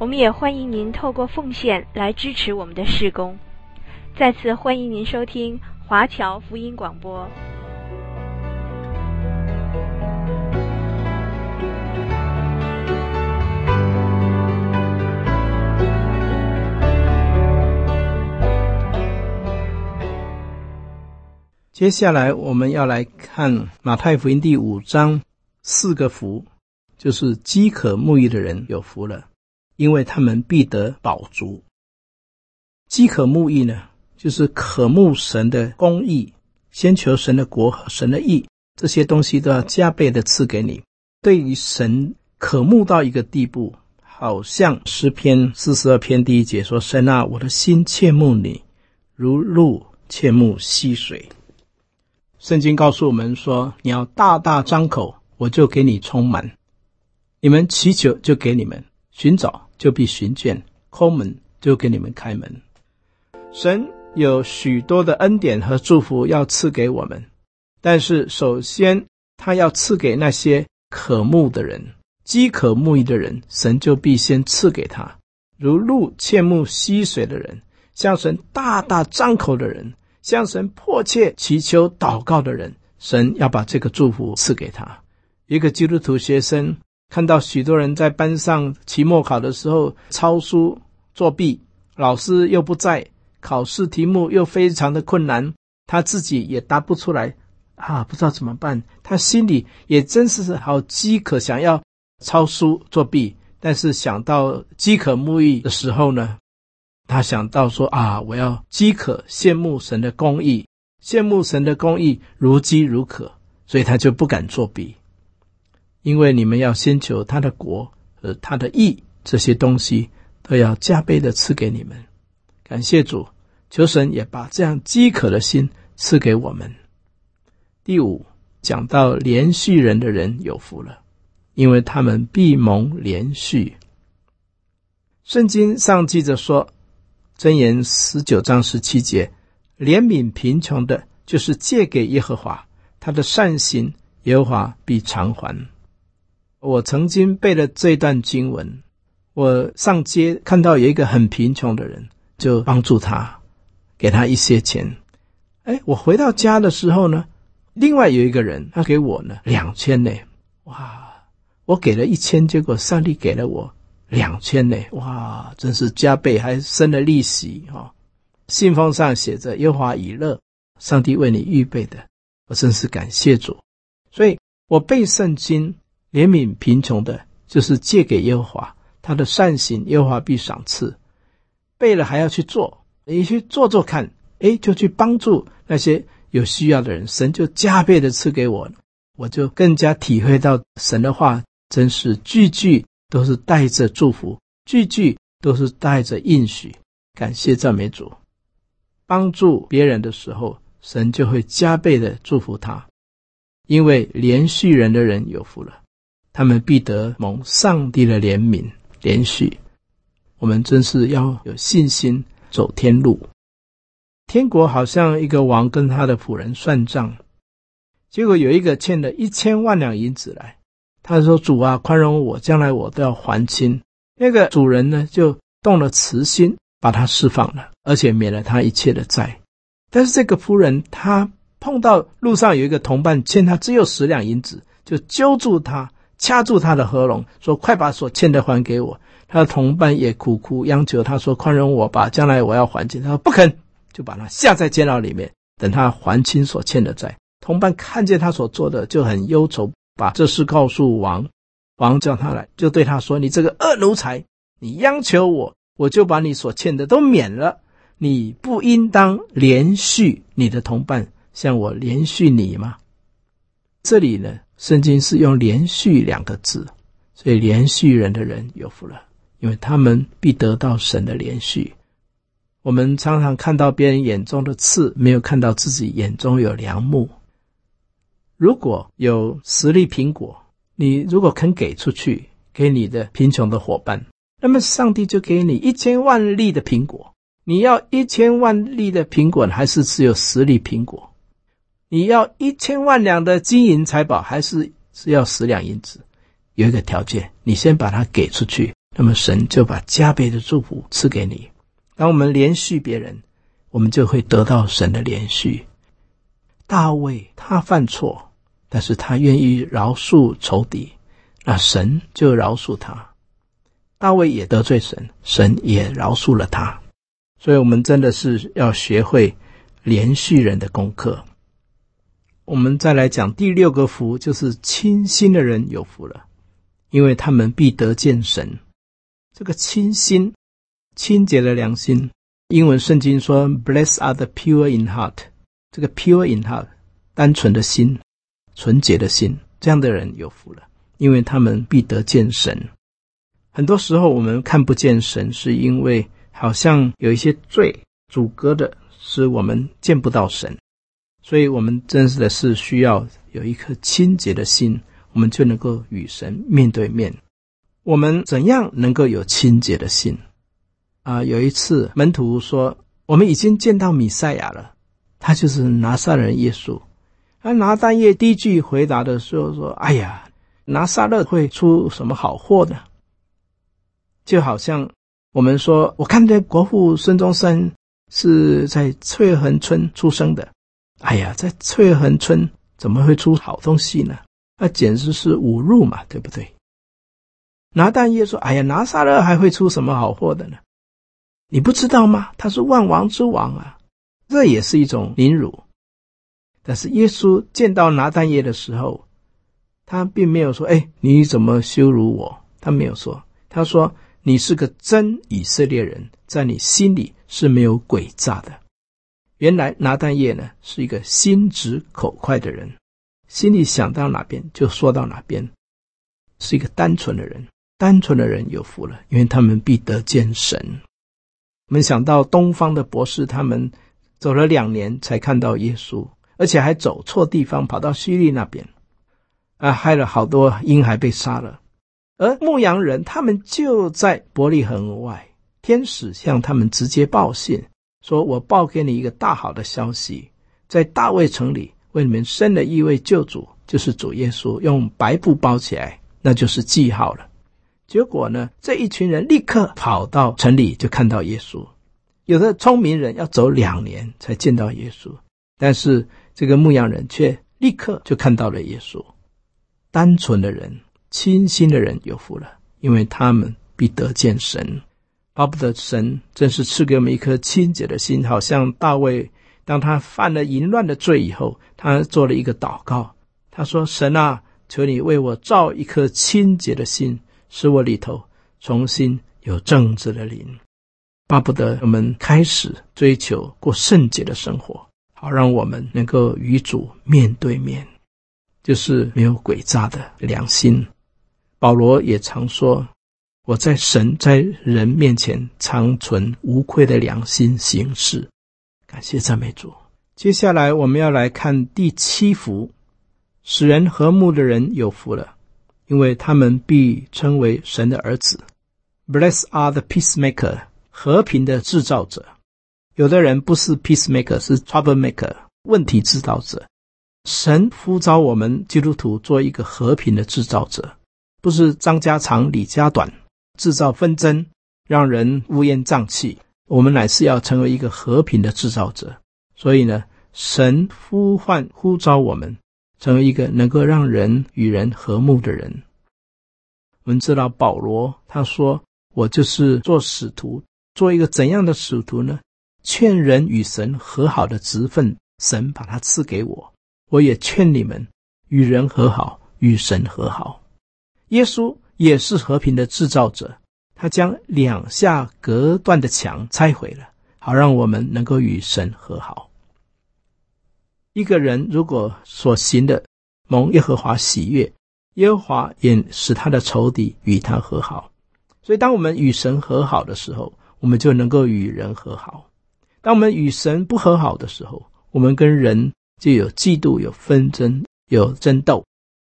我们也欢迎您透过奉献来支持我们的事工。再次欢迎您收听华侨福音广播。接下来我们要来看马太福音第五章四个福，就是饥渴慕义的人有福了，因为他们必得饱足。饥渴慕义呢，就是渴慕神的公义，先求神的国和神的义，这些东西都要加倍的赐给你。对于神渴慕到一个地步，好像诗篇四十二篇第一节说：“神啊，我的心切慕你，如鹿切慕溪水。”圣经告诉我们说：“你要大大张口，我就给你充满；你们祈求，就给你们；寻找，就必寻见；叩门，就给你们开门。”神。有许多的恩典和祝福要赐给我们，但是首先他要赐给那些渴慕的人、饥渴慕义的人，神就必先赐给他。如鹿切慕溪水的人，向神大大张口的人，向神迫切祈求祷告的人，神要把这个祝福赐给他。一个基督徒学生看到许多人在班上期末考的时候抄书作弊，老师又不在。考试题目又非常的困难，他自己也答不出来啊，不知道怎么办。他心里也真是好饥渴，想要抄书作弊，但是想到饥渴慕义的时候呢，他想到说啊，我要饥渴羡慕神的公义，羡慕神的公义如饥如渴，所以他就不敢作弊。因为你们要先求他的国和他的义，这些东西都要加倍的赐给你们。感谢主，求神也把这样饥渴的心赐给我们。第五，讲到怜恤人的人有福了，因为他们必蒙怜恤。圣经上记着说，箴言十九章十七节，怜悯贫穷的，就是借给耶和华，他的善行，耶和华必偿还。我曾经背了这段经文，我上街看到有一个很贫穷的人。就帮助他，给他一些钱。哎，我回到家的时候呢，另外有一个人，他给我呢两千呢。哇，我给了一千，结果上帝给了我两千呢。哇，真是加倍，还生了利息哈、哦。信封上写着“耶华以乐”，上帝为你预备的，我真是感谢主。所以我背圣经，怜悯贫穷的，就是借给耶和华，他的善行，耶和华必赏赐。背了还要去做，你去做做看，诶，就去帮助那些有需要的人，神就加倍的赐给我，我就更加体会到神的话真是句句都是带着祝福，句句都是带着应许。感谢赞美主，帮助别人的时候，神就会加倍的祝福他，因为怜恤人的人有福了，他们必得蒙上帝的怜悯怜恤。我们真是要有信心走天路。天国好像一个王跟他的仆人算账，结果有一个欠了一千万两银子来，他说：“主啊，宽容我，将来我都要还清。”那个主人呢，就动了慈心，把他释放了，而且免了他一切的债。但是这个仆人他碰到路上有一个同伴欠他只有十两银子，就揪住他，掐住他的喉咙，说：“快把所欠的还给我。”他的同伴也苦苦央求他说：“宽容我吧，将来我要还清。”他说：“不肯，就把他下在监牢里面，等他还清所欠的债。”同伴看见他所做的，就很忧愁，把这事告诉王。王叫他来，就对他说：“你这个恶奴才，你央求我，我就把你所欠的都免了。你不应当连续你的同伴，向我连续你吗？”这里呢，圣经是用“连续”两个字，所以连续人的人有福了。因为他们必得到神的连续。我们常常看到别人眼中的刺，没有看到自己眼中有梁木。如果有十粒苹果，你如果肯给出去，给你的贫穷的伙伴，那么上帝就给你一千万粒的苹果。你要一千万粒的苹果，还是只有十粒苹果？你要一千万两的金银财宝，还是只要十两银子？有一个条件，你先把它给出去，那么神就把加倍的祝福赐给你。当我们连续别人，我们就会得到神的连续。大卫他犯错，但是他愿意饶恕仇敌，那神就饶恕他。大卫也得罪神，神也饶恕了他。所以，我们真的是要学会连续人的功课。我们再来讲第六个福，就是清心的人有福了，因为他们必得见神。这个清心，清洁的良心，英文圣经说：“Blessed are the pure in heart。”这个 “pure in heart”，单纯的心，纯洁的心，这样的人有福了，因为他们必得见神。很多时候，我们看不见神，是因为。好像有一些罪阻隔的，使我们见不到神，所以我们真实的是需要有一颗清洁的心，我们就能够与神面对面。我们怎样能够有清洁的心？啊，有一次门徒说：“我们已经见到米赛亚了，他就是拿撒勒人耶稣。”而拿但业第一句回答的时候说：“哎呀，拿撒勒会出什么好货呢？”就好像。我们说，我看见国父孙中山是在翠横村出生的。哎呀，在翠横村怎么会出好东西呢？那简直是侮辱嘛，对不对？拿但业说：“哎呀，拿撒勒还会出什么好货的呢？你不知道吗？他是万王之王啊！这也是一种凌辱。但是耶稣见到拿但业的时候，他并没有说：‘哎，你怎么羞辱我？’他没有说，他说。”你是个真以色列人，在你心里是没有诡诈的。原来拿但业呢是一个心直口快的人，心里想到哪边就说到哪边，是一个单纯的人。单纯的人有福了，因为他们必得见神。我们想到东方的博士，他们走了两年才看到耶稣，而且还走错地方，跑到叙利那边，啊，害了好多婴孩被杀了。而牧羊人他们就在伯利恒外，天使向他们直接报信，说：“我报给你一个大好的消息，在大卫城里为你们生了一位救主，就是主耶稣，用白布包起来，那就是记号了。”结果呢，这一群人立刻跑到城里，就看到耶稣。有的聪明人要走两年才见到耶稣，但是这个牧羊人却立刻就看到了耶稣。单纯的人。清心的人有福了，因为他们必得见神。巴不得神真是赐给我们一颗清洁的心，好像大卫，当他犯了淫乱的罪以后，他做了一个祷告，他说：“神啊，求你为我造一颗清洁的心，使我里头重新有正直的灵。”巴不得我们开始追求过圣洁的生活，好让我们能够与主面对面，就是没有诡诈的良心。保罗也常说：“我在神在人面前常存无愧的良心行事。”感谢赞美主。接下来我们要来看第七福：使人和睦的人有福了，因为他们必称为神的儿子。Blessed are the peacemaker，和平的制造者。有的人不是 peacemaker，是 troublemaker，问题制造者。神呼召我们基督徒做一个和平的制造者。不是张家长李家短，制造纷争，让人乌烟瘴气。我们乃是要成为一个和平的制造者。所以呢，神呼唤呼召我们，成为一个能够让人与人和睦的人。我们知道保罗他说：“我就是做使徒，做一个怎样的使徒呢？劝人与神和好的职分，神把它赐给我。我也劝你们与人和好，与神和好。”耶稣也是和平的制造者，他将两下隔断的墙拆毁了，好让我们能够与神和好。一个人如果所行的蒙耶和华喜悦，耶和华也使他的仇敌与他和好。所以，当我们与神和好的时候，我们就能够与人和好。当我们与神不和好的时候，我们跟人就有嫉妒、有纷争、有争斗。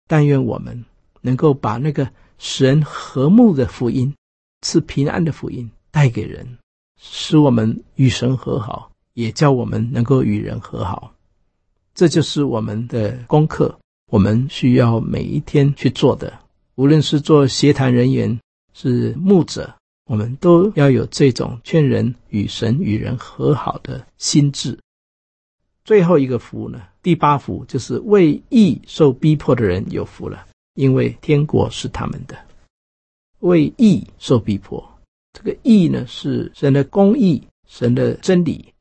但愿我们能够把那个使人和睦的福音、赐平安的福音带给人，使我们与神和好，也叫我们能够与人和好。这就是我们的功课，我们需要每一天去做的。无论是做协谈人员，是牧者，我们都要有这种劝人与神与人和好的心智。最后一个福呢，第八福就是为义受逼迫的人有福了，因为天国是他们的。为义受逼迫，这个义呢是神的公义，神的真理。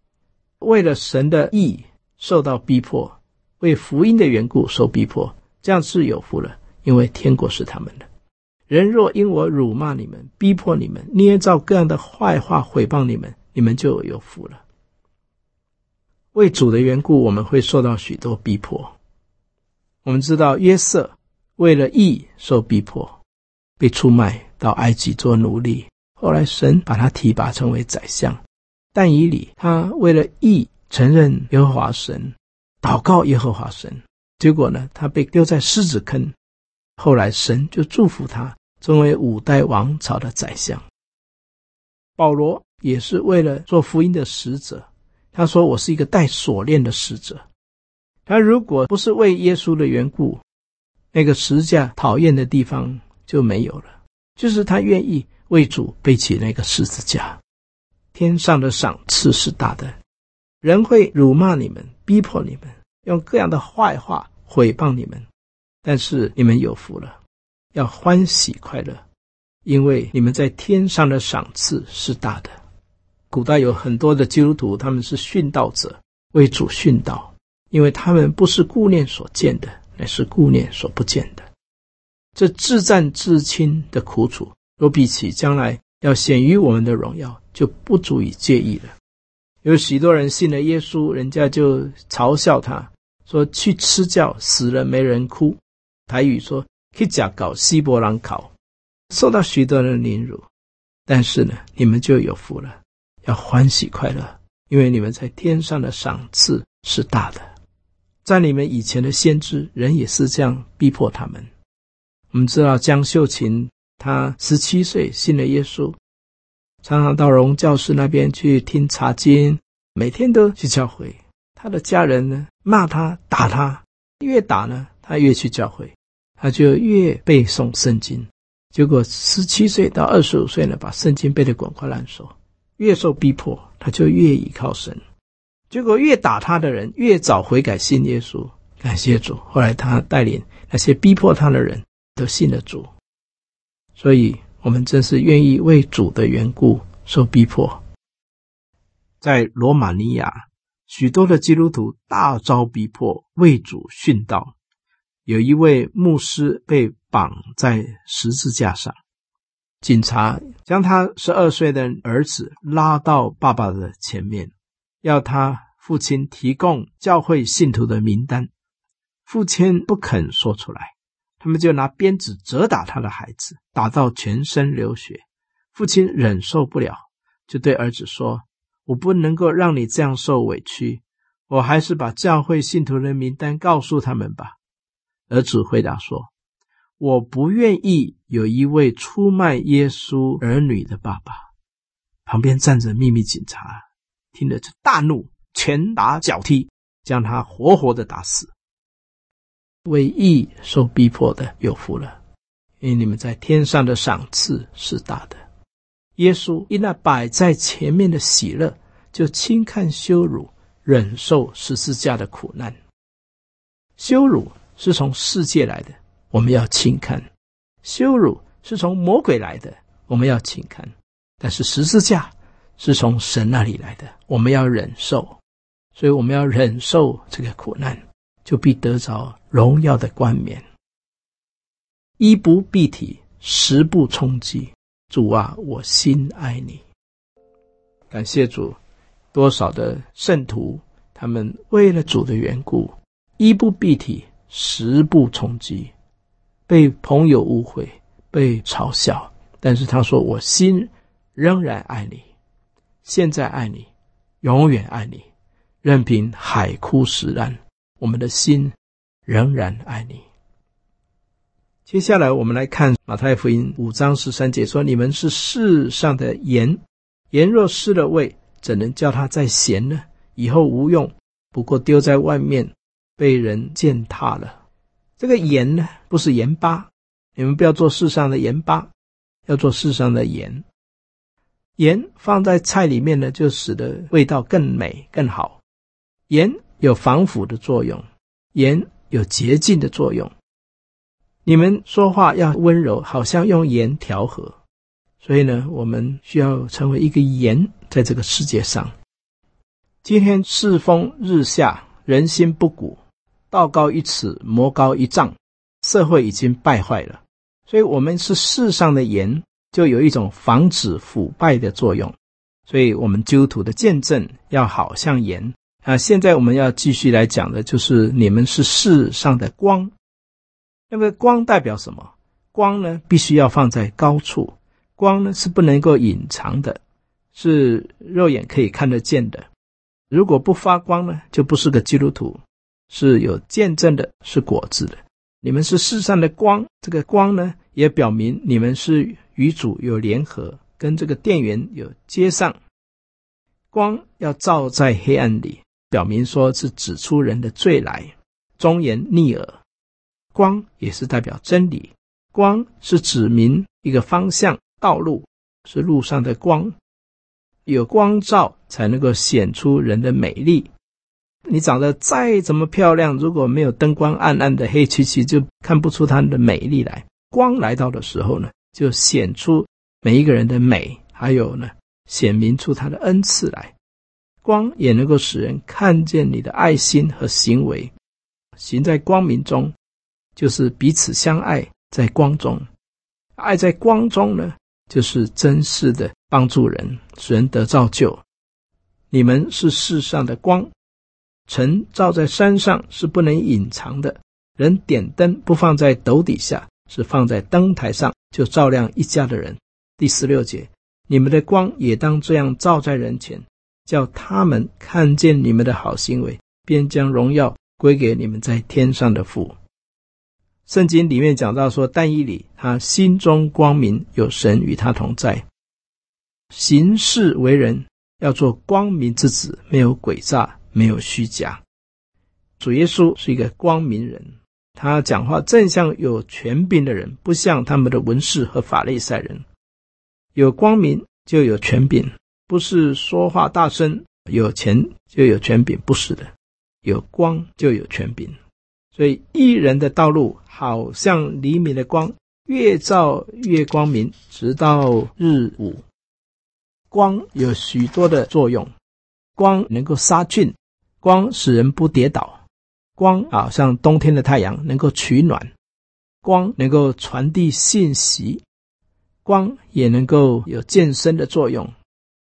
为了神的义受到逼迫，为福音的缘故受逼迫，这样是有福了，因为天国是他们的。人若因我辱骂你们、逼迫你们、捏造各样的坏话毁谤你们，你们就有福了。为主的缘故，我们会受到许多逼迫。我们知道约瑟为了义受逼迫，被出卖到埃及做奴隶。后来神把他提拔成为宰相。但以理他为了义承认耶和华神，祷告耶和华神，结果呢，他被丢在狮子坑。后来神就祝福他，成为五代王朝的宰相。保罗也是为了做福音的使者。他说：“我是一个带锁链的使者。他如果不是为耶稣的缘故，那个十架讨厌的地方就没有了。就是他愿意为主背起那个十字架。天上的赏赐是大的，人会辱骂你们，逼迫你们，用各样的坏话毁谤你们。但是你们有福了，要欢喜快乐，因为你们在天上的赏赐是大的。”古代有很多的基督徒，他们是殉道者，为主殉道，因为他们不是顾念所见的，乃是顾念所不见的。这自战至亲的苦楚，若比起将来要显于我们的荣耀，就不足以介意了。有许多人信了耶稣，人家就嘲笑他，说去吃教死了没人哭。台语说去假搞西伯朗考，受到许多人凌辱。但是呢，你们就有福了。要欢喜快乐，因为你们在天上的赏赐是大的。在你们以前的先知，人也是这样逼迫他们。我们知道江秀琴，她十七岁信了耶稣，常常到荣教师那边去听查经，每天都去教会。他的家人呢，骂他打他，越打呢，他越去教会，他就越背诵圣经。结果十七岁到二十五岁呢，把圣经背得滚瓜烂熟。越受逼迫，他就越倚靠神。结果越打他的人越早悔改信耶稣，感谢主。后来他带领那些逼迫他的人都信了主。所以，我们真是愿意为主的缘故受逼迫。在罗马尼亚，许多的基督徒大遭逼迫，为主殉道。有一位牧师被绑在十字架上。警察将他十二岁的儿子拉到爸爸的前面，要他父亲提供教会信徒的名单。父亲不肯说出来，他们就拿鞭子责打他的孩子，打到全身流血。父亲忍受不了，就对儿子说：“我不能够让你这样受委屈，我还是把教会信徒的名单告诉他们吧。”儿子回答说。我不愿意有一位出卖耶稣儿女的爸爸。旁边站着秘密警察，听了就大怒，拳打脚踢，将他活活的打死。为义受逼迫的有福了，因为你们在天上的赏赐是大的。耶稣因那摆在前面的喜乐，就轻看羞辱，忍受十字架的苦难。羞辱是从世界来的。我们要轻看，羞辱是从魔鬼来的，我们要轻看；但是十字架是从神那里来的，我们要忍受。所以我们要忍受这个苦难，就必得着荣耀的冠冕。衣不蔽体，食不充饥。主啊，我心爱你。感谢主，多少的圣徒，他们为了主的缘故，衣不蔽体，食不充饥。被朋友误会，被嘲笑，但是他说：“我心仍然爱你，现在爱你，永远爱你，任凭海枯石烂，我们的心仍然爱你。接下来，我们来看马太福音五章十三节说：“你们是世上的盐，盐若失了味，怎能叫它再咸呢？以后无用，不过丢在外面，被人践踏了。”这个盐呢，不是盐巴，你们不要做世上的盐巴，要做世上的盐。盐放在菜里面呢，就使得味道更美更好。盐有防腐的作用，盐有洁净的作用。你们说话要温柔，好像用盐调和。所以呢，我们需要成为一个盐，在这个世界上。今天世风日下，人心不古。道高一尺，魔高一丈，社会已经败坏了，所以我们是世上的盐，就有一种防止腐败的作用。所以，我们基督徒的见证要好像盐啊。现在我们要继续来讲的，就是你们是世上的光。那么，光代表什么？光呢，必须要放在高处，光呢是不能够隐藏的，是肉眼可以看得见的。如果不发光呢，就不是个基督徒。是有见证的，是果子的。你们是世上的光，这个光呢，也表明你们是与主有联合，跟这个电源有接上。光要照在黑暗里，表明说是指出人的罪来，忠言逆耳。光也是代表真理，光是指明一个方向、道路，是路上的光。有光照，才能够显出人的美丽。你长得再怎么漂亮，如果没有灯光暗暗的黑漆漆，就看不出它的美丽来。光来到的时候呢，就显出每一个人的美，还有呢，显明出他的恩赐来。光也能够使人看见你的爱心和行为。行在光明中，就是彼此相爱，在光中。爱在光中呢，就是真实的帮助人，使人得造就。你们是世上的光。晨照在山上是不能隐藏的，人点灯不放在斗底下，是放在灯台上，就照亮一家的人。第十六节，你们的光也当这样照在人前，叫他们看见你们的好行为，便将荣耀归给你们在天上的父。圣经里面讲到说，但以理他心中光明，有神与他同在，行事为人要做光明之子，没有诡诈。没有虚假，主耶稣是一个光明人，他讲话正像有权柄的人，不像他们的文士和法利赛人。有光明就有权柄，不是说话大声，有钱就有权柄，不是的，有光就有权柄。所以艺人的道路好像黎明的光，越照越光明，直到日午。光有许多的作用，光能够杀菌。光使人不跌倒，光啊，像冬天的太阳能够取暖，光能够传递信息，光也能够有健身的作用，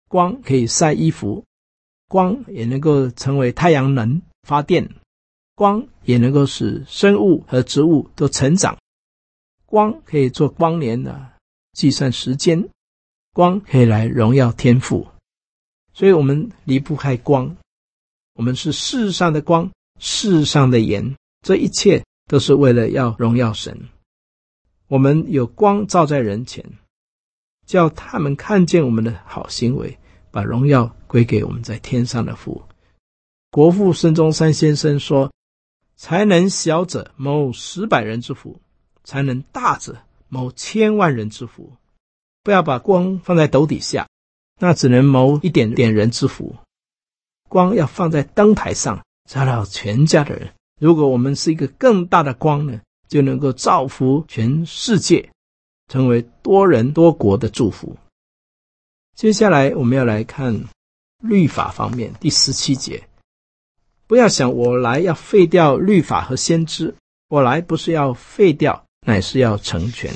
光可以晒衣服，光也能够成为太阳能发电，光也能够使生物和植物都成长，光可以做光年的计算时间，光可以来荣耀天赋，所以我们离不开光。我们是世上的光，世上的盐，这一切都是为了要荣耀神。我们有光照在人前，叫他们看见我们的好行为，把荣耀归给我们在天上的父。国父孙中山先生说：“才能小者谋十百人之福，才能大者谋千万人之福。不要把光放在斗底下，那只能谋一点点人之福。”光要放在灯台上，照亮全家的人。如果我们是一个更大的光呢，就能够造福全世界，成为多人多国的祝福。接下来我们要来看律法方面，第十七节。不要想我来要废掉律法和先知，我来不是要废掉，乃是要成全。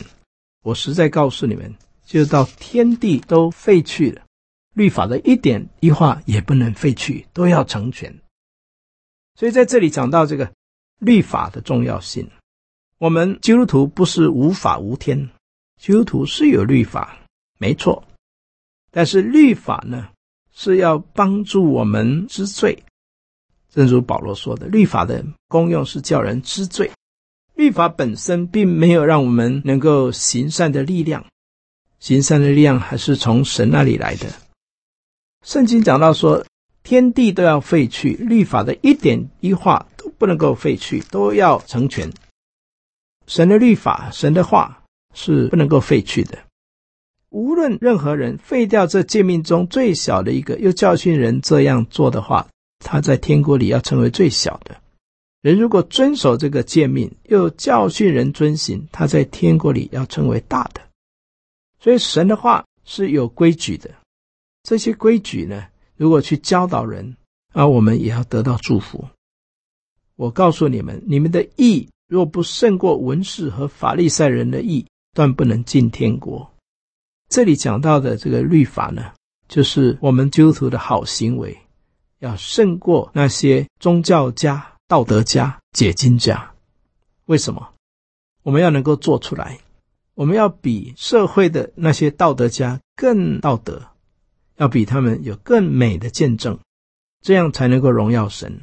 我实在告诉你们，就到天地都废去了。律法的一点一画也不能废去，都要成全。所以在这里讲到这个律法的重要性。我们基督徒不是无法无天，基督徒是有律法，没错。但是律法呢，是要帮助我们知罪。正如保罗说的，律法的功用是叫人知罪。律法本身并没有让我们能够行善的力量，行善的力量还是从神那里来的。圣经讲到说，天地都要废去，律法的一点一画都不能够废去，都要成全。神的律法，神的话是不能够废去的。无论任何人废掉这诫命中最小的一个，又教训人这样做的话，他在天国里要成为最小的。人如果遵守这个诫命，又教训人遵行，他在天国里要成为大的。所以神的话是有规矩的。这些规矩呢，如果去教导人，啊，我们也要得到祝福。我告诉你们，你们的义若不胜过文士和法利赛人的义，断不能进天国。这里讲到的这个律法呢，就是我们基督徒的好行为。要胜过那些宗教家、道德家、解经家。为什么？我们要能够做出来，我们要比社会的那些道德家更道德，要比他们有更美的见证，这样才能够荣耀神。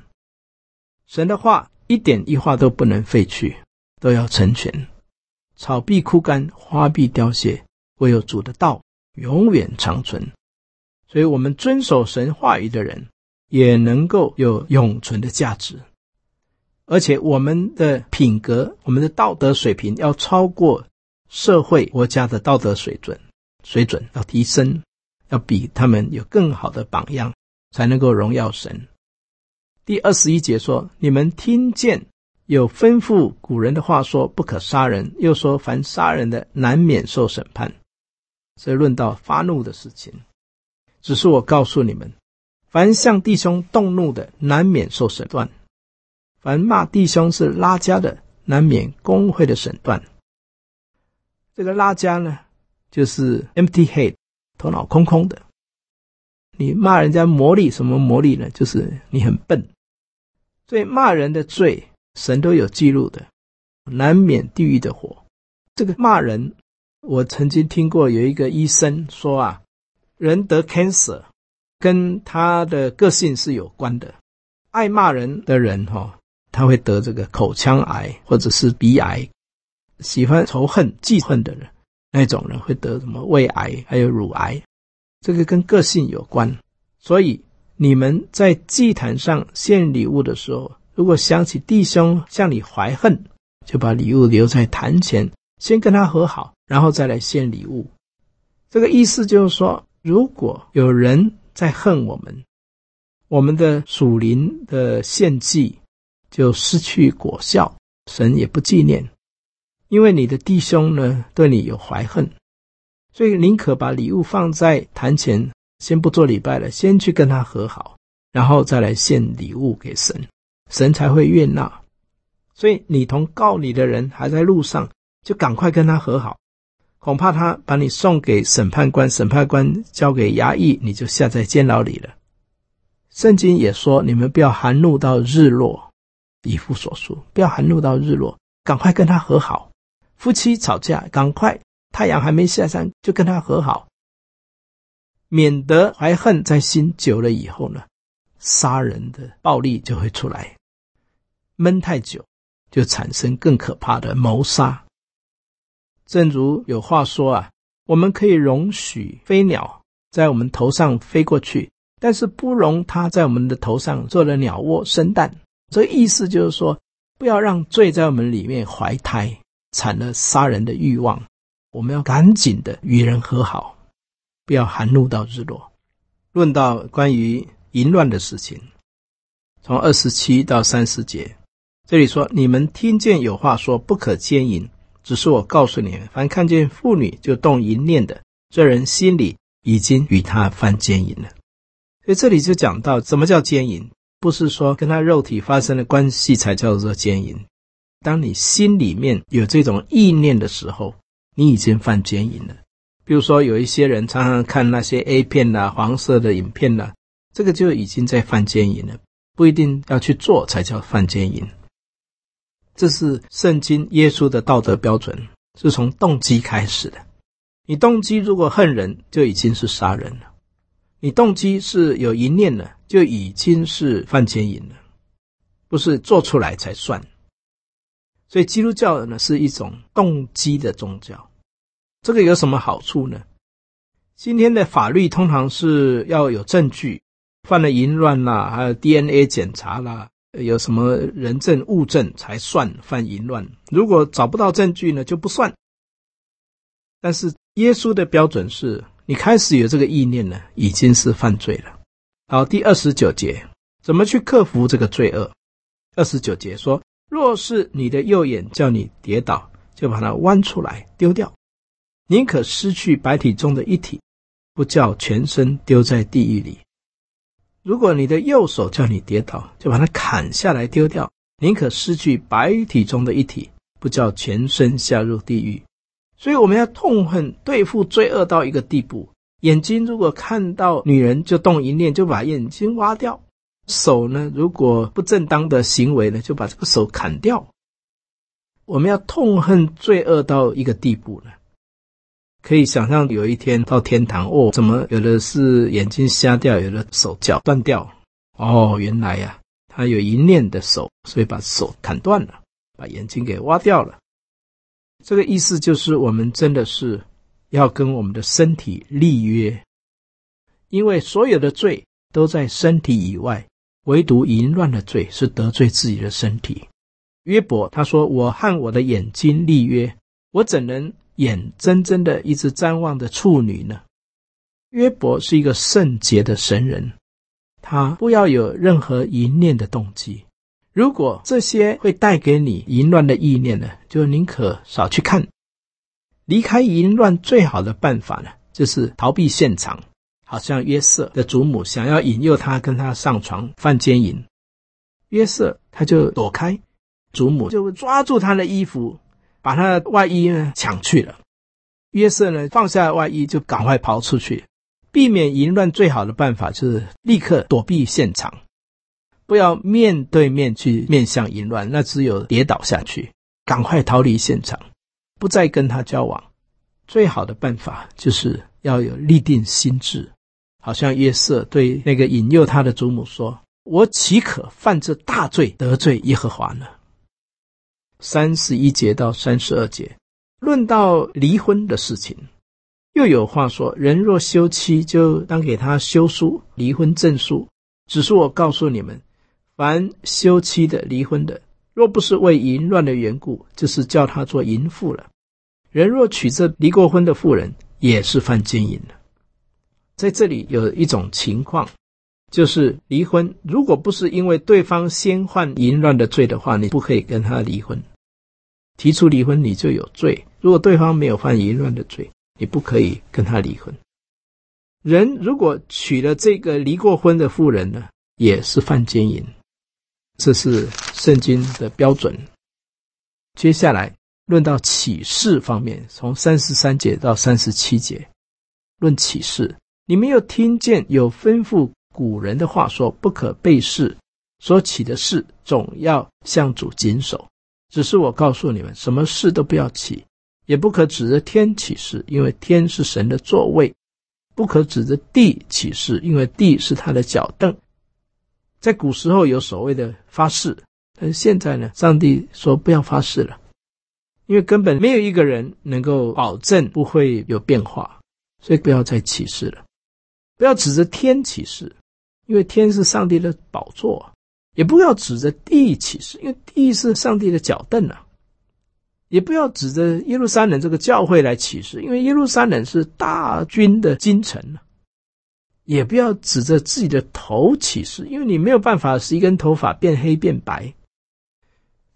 神的话一点一画都不能废去，都要成全。草必枯干，花必凋谢，唯有主的道永远长存。所以，我们遵守神话语的人。也能够有永存的价值，而且我们的品格、我们的道德水平要超过社会国家的道德水准，水准要提升，要比他们有更好的榜样，才能够荣耀神。第二十一节说：“你们听见有吩咐古人的话说，不可杀人，又说凡杀人的难免受审判。”所以论到发怒的事情，只是我告诉你们。凡向弟兄动怒的，难免受审断；凡骂弟兄是拉加的，难免公会的审断。这个拉加呢，就是 empty head，头脑空空的。你骂人家魔力，什么魔力呢？就是你很笨。所以骂人的罪，神都有记录的，难免地狱的火。这个骂人，我曾经听过有一个医生说啊，人得 cancer。跟他的个性是有关的，爱骂人的人哈，他会得这个口腔癌或者是鼻癌；喜欢仇恨、记恨的人，那种人会得什么胃癌还有乳癌，这个跟个性有关。所以你们在祭坛上献礼物的时候，如果想起弟兄向你怀恨，就把礼物留在坛前，先跟他和好，然后再来献礼物。这个意思就是说，如果有人。在恨我们，我们的属灵的献祭就失去果效，神也不纪念，因为你的弟兄呢对你有怀恨，所以宁可把礼物放在坛前，先不做礼拜了，先去跟他和好，然后再来献礼物给神，神才会悦纳。所以你同告你的人还在路上，就赶快跟他和好。恐怕他把你送给审判官，审判官交给衙役，你就下在监牢里了。圣经也说，你们不要含怒到日落，以弗所书，不要含怒到日落，赶快跟他和好。夫妻吵架，赶快太阳还没下山就跟他和好，免得怀恨在心久了以后呢，杀人的暴力就会出来，闷太久就产生更可怕的谋杀。正如有话说啊，我们可以容许飞鸟在我们头上飞过去，但是不容它在我们的头上做了鸟窝生蛋。这个意思就是说，不要让罪在我们里面怀胎，产了杀人的欲望。我们要赶紧的与人和好，不要含怒到日落。论到关于淫乱的事情，从二十七到三十节，这里说：你们听见有话说，不可奸淫。只是我告诉你们，凡看见妇女就动淫念的，这人心里已经与她犯奸淫了。所以这里就讲到，什么叫奸淫？不是说跟他肉体发生的关系才叫做奸淫。当你心里面有这种意念的时候，你已经犯奸淫了。比如说，有一些人常常看那些 A 片呐、黄色的影片呐，这个就已经在犯奸淫了。不一定要去做才叫犯奸淫。这是圣经耶稣的道德标准，是从动机开始的。你动机如果恨人，就已经是杀人了。你动机是有一念了，就已经是犯奸淫了，不是做出来才算。所以基督教呢是一种动机的宗教，这个有什么好处呢？今天的法律通常是要有证据，犯了淫乱啦，还有 DNA 检查啦，有什么人证物证才算犯淫乱。如果找不到证据呢，就不算。但是耶稣的标准是，你开始有这个意念呢，已经是犯罪了。好，第二十九节，怎么去克服这个罪恶？二十九节说。若是你的右眼叫你跌倒，就把它弯出来丢掉，宁可失去白体中的一体，不叫全身丢在地狱里。如果你的右手叫你跌倒，就把它砍下来丢掉，宁可失去白体中的一体，不叫全身下入地狱。所以我们要痛恨对付罪恶到一个地步，眼睛如果看到女人就动一念，就把眼睛挖掉。手呢，如果不正当的行为呢，就把这个手砍掉。我们要痛恨罪恶到一个地步呢，可以想象有一天到天堂哦，怎么有的是眼睛瞎掉，有的手脚断掉？哦，原来呀，他有一念的手，所以把手砍断了，把眼睛给挖掉了。这个意思就是，我们真的是要跟我们的身体立约，因为所有的罪都在身体以外。唯独淫乱的罪是得罪自己的身体。约伯他说：“我和我的眼睛立约，我怎能眼睁睁的一直瞻望的处女呢？”约伯是一个圣洁的神人，他不要有任何淫念的动机。如果这些会带给你淫乱的意念呢，就宁可少去看。离开淫乱最好的办法呢，就是逃避现场。好像约瑟的祖母想要引诱他跟他上床犯奸淫，约瑟他就躲开，祖母就抓住他的衣服，把他的外衣呢抢去了。约瑟呢放下外衣就赶快跑出去，避免淫乱最好的办法就是立刻躲避现场，不要面对面去面向淫乱，那只有跌倒下去。赶快逃离现场，不再跟他交往。最好的办法就是要有立定心志。好像约瑟对那个引诱他的祖母说：“我岂可犯这大罪得罪耶和华呢？”三十一节到三十二节，论到离婚的事情，又有话说：“人若休妻，就当给他休书离婚证书。只是我告诉你们，凡休妻的、离婚的，若不是为淫乱的缘故，就是叫他做淫妇了。人若娶这离过婚的妇人，也是犯奸淫了。”在这里有一种情况，就是离婚，如果不是因为对方先犯淫乱的罪的话，你不可以跟他离婚。提出离婚，你就有罪。如果对方没有犯淫乱的罪，你不可以跟他离婚。人如果娶了这个离过婚的妇人呢，也是犯奸淫。这是圣经的标准。接下来论到启示方面，从三十三节到三十七节，论启示。你没有听见有吩咐古人的话说，不可背誓，所起的誓总要向主谨守。只是我告诉你们，什么事都不要起，也不可指着天起誓，因为天是神的座位；不可指着地起誓，因为地是他的脚凳。在古时候有所谓的发誓，但是现在呢，上帝说不要发誓了，因为根本没有一个人能够保证不会有变化，所以不要再起誓了。不要指着天起誓，因为天是上帝的宝座；也不要指着地起誓，因为地是上帝的脚凳啊；也不要指着耶路撒冷这个教会来起誓，因为耶路撒冷是大军的京城啊；也不要指着自己的头起誓，因为你没有办法使一根头发变黑变白。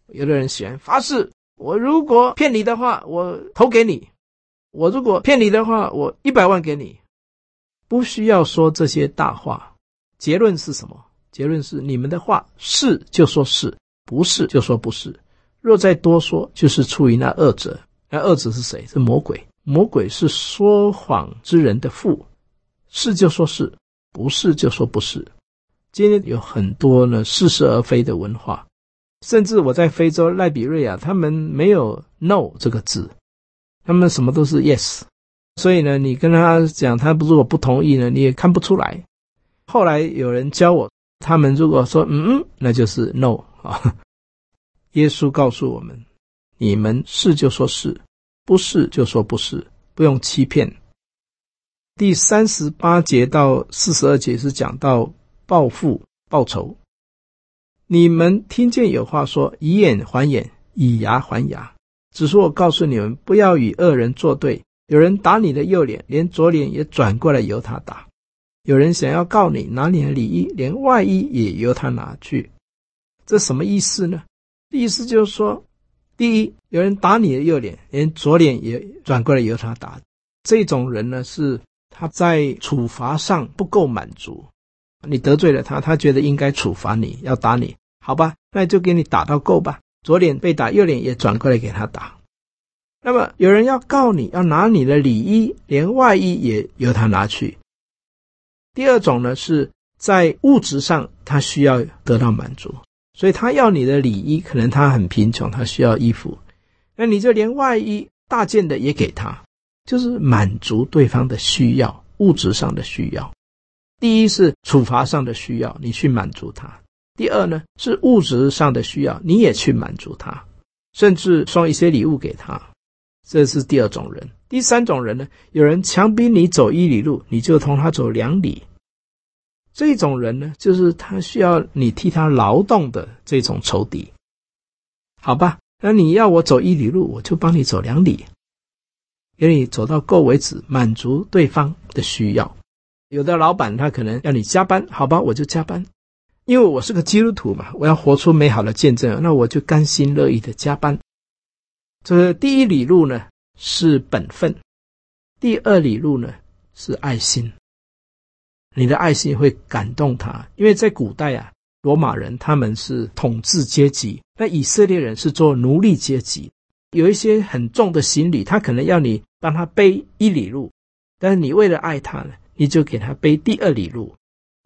有的人喜欢发誓：我如果骗你的话，我头给你；我如果骗你的话，我一百万给你。不需要说这些大话，结论是什么？结论是你们的话是就说是，不是就说不是。若再多说，就是出于那恶者。那恶者是谁？是魔鬼。魔鬼是说谎之人的父。是就说是，不是就说不是。今天有很多呢似是而非的文化，甚至我在非洲赖比瑞亚，他们没有 “no” 这个字，他们什么都是 “yes”。所以呢，你跟他讲，他如果不同意呢，你也看不出来。后来有人教我，他们如果说嗯嗯，那就是 no 啊。耶稣告诉我们：你们是就说是，不是就说不是，不用欺骗。第三十八节到四十二节是讲到报复报仇。你们听见有话说：以眼还眼，以牙还牙。只是我告诉你们，不要与恶人作对。有人打你的右脸，连左脸也转过来由他打；有人想要告你，拿你的里衣，连外衣也由他拿去。这什么意思呢？意思就是说，第一，有人打你的右脸，连左脸也转过来由他打。这种人呢，是他在处罚上不够满足。你得罪了他，他觉得应该处罚你，要打你，好吧？那就给你打到够吧。左脸被打，右脸也转过来给他打。那么有人要告你，要拿你的里衣，连外衣也由他拿去。第二种呢，是在物质上他需要得到满足，所以他要你的里衣，可能他很贫穷，他需要衣服，那你就连外衣大件的也给他，就是满足对方的需要，物质上的需要。第一是处罚上的需要，你去满足他；第二呢是物质上的需要，你也去满足他，甚至送一些礼物给他。这是第二种人，第三种人呢？有人强逼你走一里路，你就同他走两里。这种人呢，就是他需要你替他劳动的这种仇敌。好吧，那你要我走一里路，我就帮你走两里，给你走到够为止，满足对方的需要。有的老板他可能要你加班，好吧，我就加班，因为我是个基督徒嘛，我要活出美好的见证，那我就甘心乐意的加班。这第一里路呢是本分，第二里路呢是爱心。你的爱心会感动他，因为在古代啊，罗马人他们是统治阶级，那以色列人是做奴隶阶级。有一些很重的行李，他可能要你帮他背一里路，但是你为了爱他呢，你就给他背第二里路。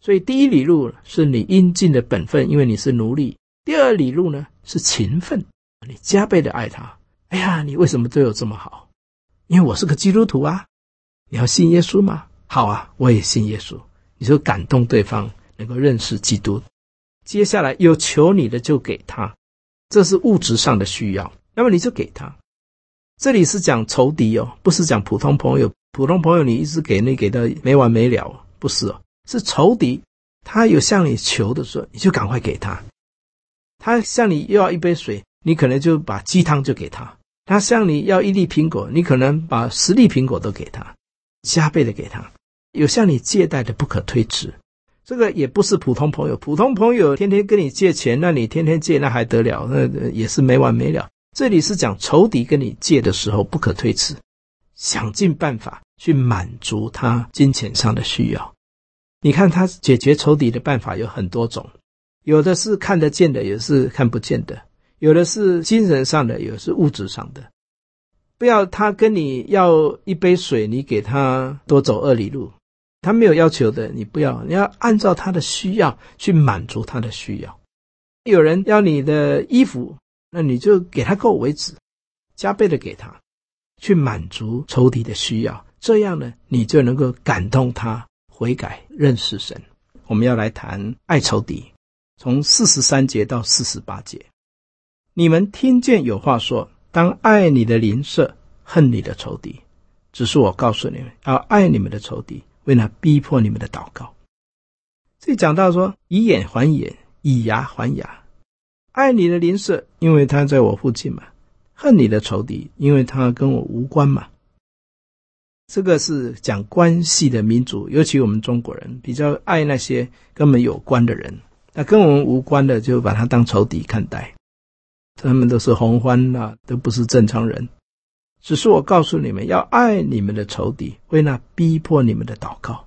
所以第一里路是你应尽的本分，因为你是奴隶；第二里路呢是情分，你加倍的爱他。哎呀，你为什么对我这么好？因为我是个基督徒啊！你要信耶稣吗？好啊，我也信耶稣。你就感动对方能够认识基督。接下来有求你的就给他，这是物质上的需要。那么你就给他。这里是讲仇敌哦，不是讲普通朋友。普通朋友你一直给，你给到没完没了，不是哦，是仇敌。他有向你求的时候，你就赶快给他。他向你要一杯水，你可能就把鸡汤就给他。他向你要一粒苹果，你可能把十粒苹果都给他，加倍的给他。有向你借贷的，不可推辞。这个也不是普通朋友，普通朋友天天跟你借钱，那你天天借，那还得了？那也是没完没了。这里是讲仇敌跟你借的时候，不可推辞，想尽办法去满足他金钱上的需要。你看他解决仇敌的办法有很多种，有的是看得见的，有的是看不见的。有的是精神上的，有的是物质上的。不要他跟你要一杯水，你给他多走二里路。他没有要求的，你不要，你要按照他的需要去满足他的需要。有人要你的衣服，那你就给他够为止，加倍的给他，去满足仇敌的需要。这样呢，你就能够感动他悔改，认识神。我们要来谈爱仇敌，从四十三节到四十八节。你们听见有话说：“当爱你的邻舍，恨你的仇敌。”只是我告诉你们，要爱你们的仇敌，为那逼迫你们的祷告。这讲到说：“以眼还眼，以牙还牙。”爱你的邻舍，因为他在我附近嘛；恨你的仇敌，因为他跟我无关嘛。这个是讲关系的民族，尤其我们中国人比较爱那些跟我们有关的人，那跟我们无关的，就把他当仇敌看待。他们都是红番呐，都不是正常人。只是我告诉你们，要爱你们的仇敌，为那逼迫你们的祷告。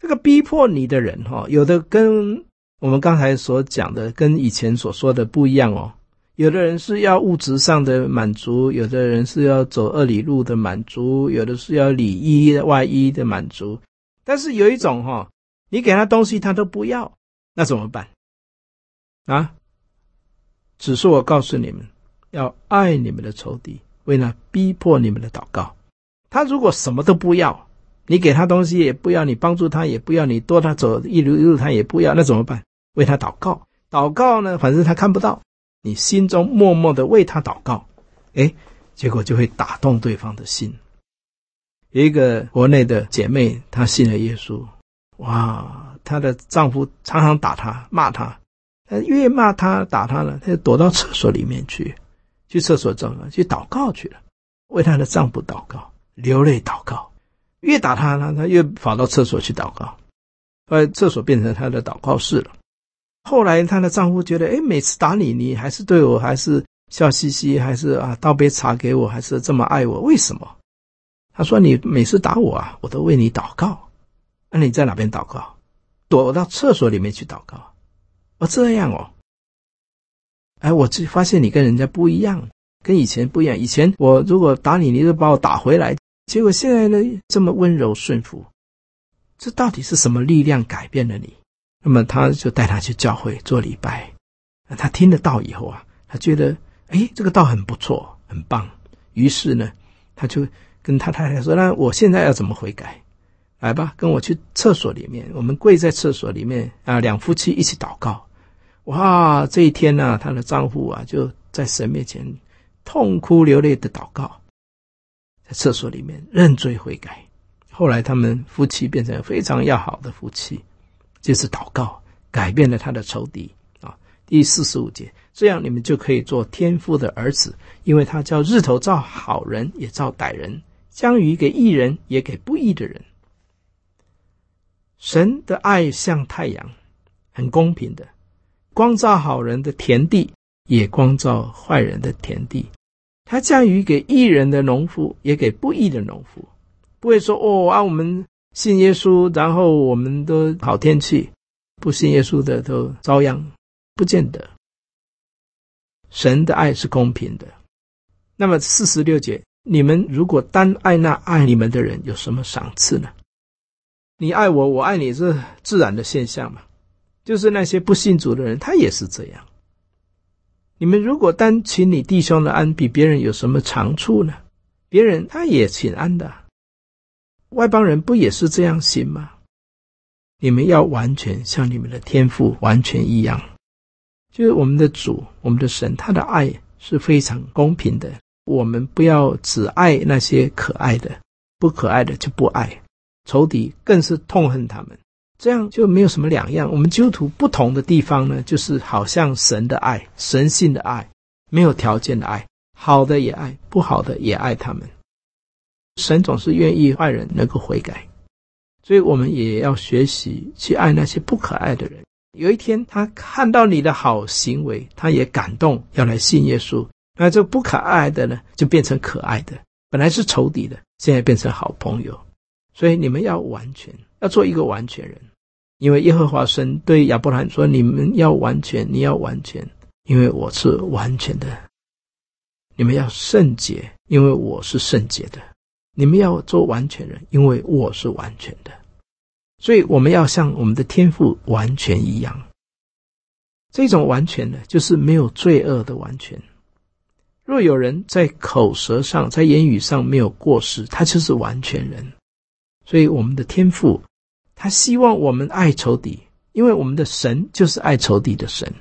这个逼迫你的人，哈，有的跟我们刚才所讲的，跟以前所说的不一样哦。有的人是要物质上的满足，有的人是要走二里路的满足，有的是要里衣外衣的满足。但是有一种哈，你给他东西他都不要，那怎么办？啊？只是我告诉你们，要爱你们的仇敌，为那逼迫你们的祷告。他如果什么都不要，你给他东西也不要，你帮助他也不要，你多他走一路一路他也不要，那怎么办？为他祷告，祷告呢，反正他看不到，你心中默默的为他祷告，哎，结果就会打动对方的心。有一个国内的姐妹，她信了耶稣，哇，她的丈夫常常打她、骂她，她越骂他、打他呢，他就躲到厕所里面去，去厕所中了，去祷告去了，为她的丈夫祷告，流泪祷告。越打他呢，他越跑到厕所去祷告，后来厕所变成他的祷告室了。后来她的丈夫觉得，哎，每次打你，你还是对我还是笑嘻嘻，还是啊倒杯茶给我，还是这么爱我，为什么？他说：“你每次打我啊，我都为你祷告。那你在哪边祷告？躲到厕所里面去祷告。哦，这样哦。哎，我就发现你跟人家不一样，跟以前不一样。以前我如果打你，你就把我打回来。结果现在呢，这么温柔顺服。这到底是什么力量改变了你？那么他就带他去教会做礼拜。他听了道以后啊，他觉得哎，这个道很不错，很棒。于是呢，他就。”跟他太太说：“那我现在要怎么悔改？来吧，跟我去厕所里面。我们跪在厕所里面啊，两夫妻一起祷告。哇，这一天呢、啊，她的丈夫啊就在神面前痛哭流泪的祷告，在厕所里面认罪悔改。后来他们夫妻变成非常要好的夫妻，就是祷告改变了他的仇敌啊。第四十五节。”这样你们就可以做天父的儿子，因为他叫日头照好人也照歹人，将雨给义人也给不义的人。神的爱像太阳，很公平的，光照好人的田地，也光照坏人的田地。他降雨给义人的农夫，也给不义的农夫。不会说哦啊，我们信耶稣，然后我们都好天气；不信耶稣的都遭殃，不见得。神的爱是公平的。那么四十六节，你们如果单爱那爱你们的人，有什么赏赐呢？你爱我，我爱你，是自然的现象嘛。就是那些不信主的人，他也是这样。你们如果单请你弟兄的安，比别人有什么长处呢？别人他也请安的。外邦人不也是这样行吗？你们要完全像你们的天父完全一样。就是我们的主，我们的神，他的爱是非常公平的。我们不要只爱那些可爱的，不可爱的就不爱。仇敌更是痛恨他们，这样就没有什么两样。我们基督徒不同的地方呢，就是好像神的爱，神性的爱，没有条件的爱，好的也爱，不好的也爱他们。神总是愿意坏人能够悔改，所以我们也要学习去爱那些不可爱的人。有一天，他看到你的好行为，他也感动，要来信耶稣。那这不可爱的呢，就变成可爱的；本来是仇敌的，现在变成好朋友。所以你们要完全，要做一个完全人。因为耶和华神对亚伯兰说：“你们要完全，你要完全，因为我是完全的。你们要圣洁，因为我是圣洁的。你们要做完全人，因为我是完全的。”所以我们要像我们的天赋完全一样，这种完全呢，就是没有罪恶的完全。若有人在口舌上、在言语上没有过失，他就是完全人。所以我们的天赋，他希望我们爱仇敌，因为我们的神就是爱仇敌的神。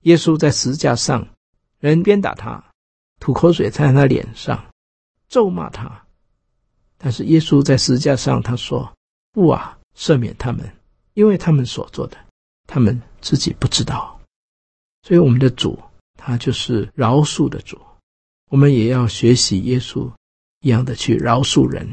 耶稣在十字架上，人鞭打他，吐口水在他脸上，咒骂他，但是耶稣在十字架上，他说：“不啊。”赦免他们，因为他们所做的，他们自己不知道。所以我们的主，他就是饶恕的主。我们也要学习耶稣一样的去饶恕人。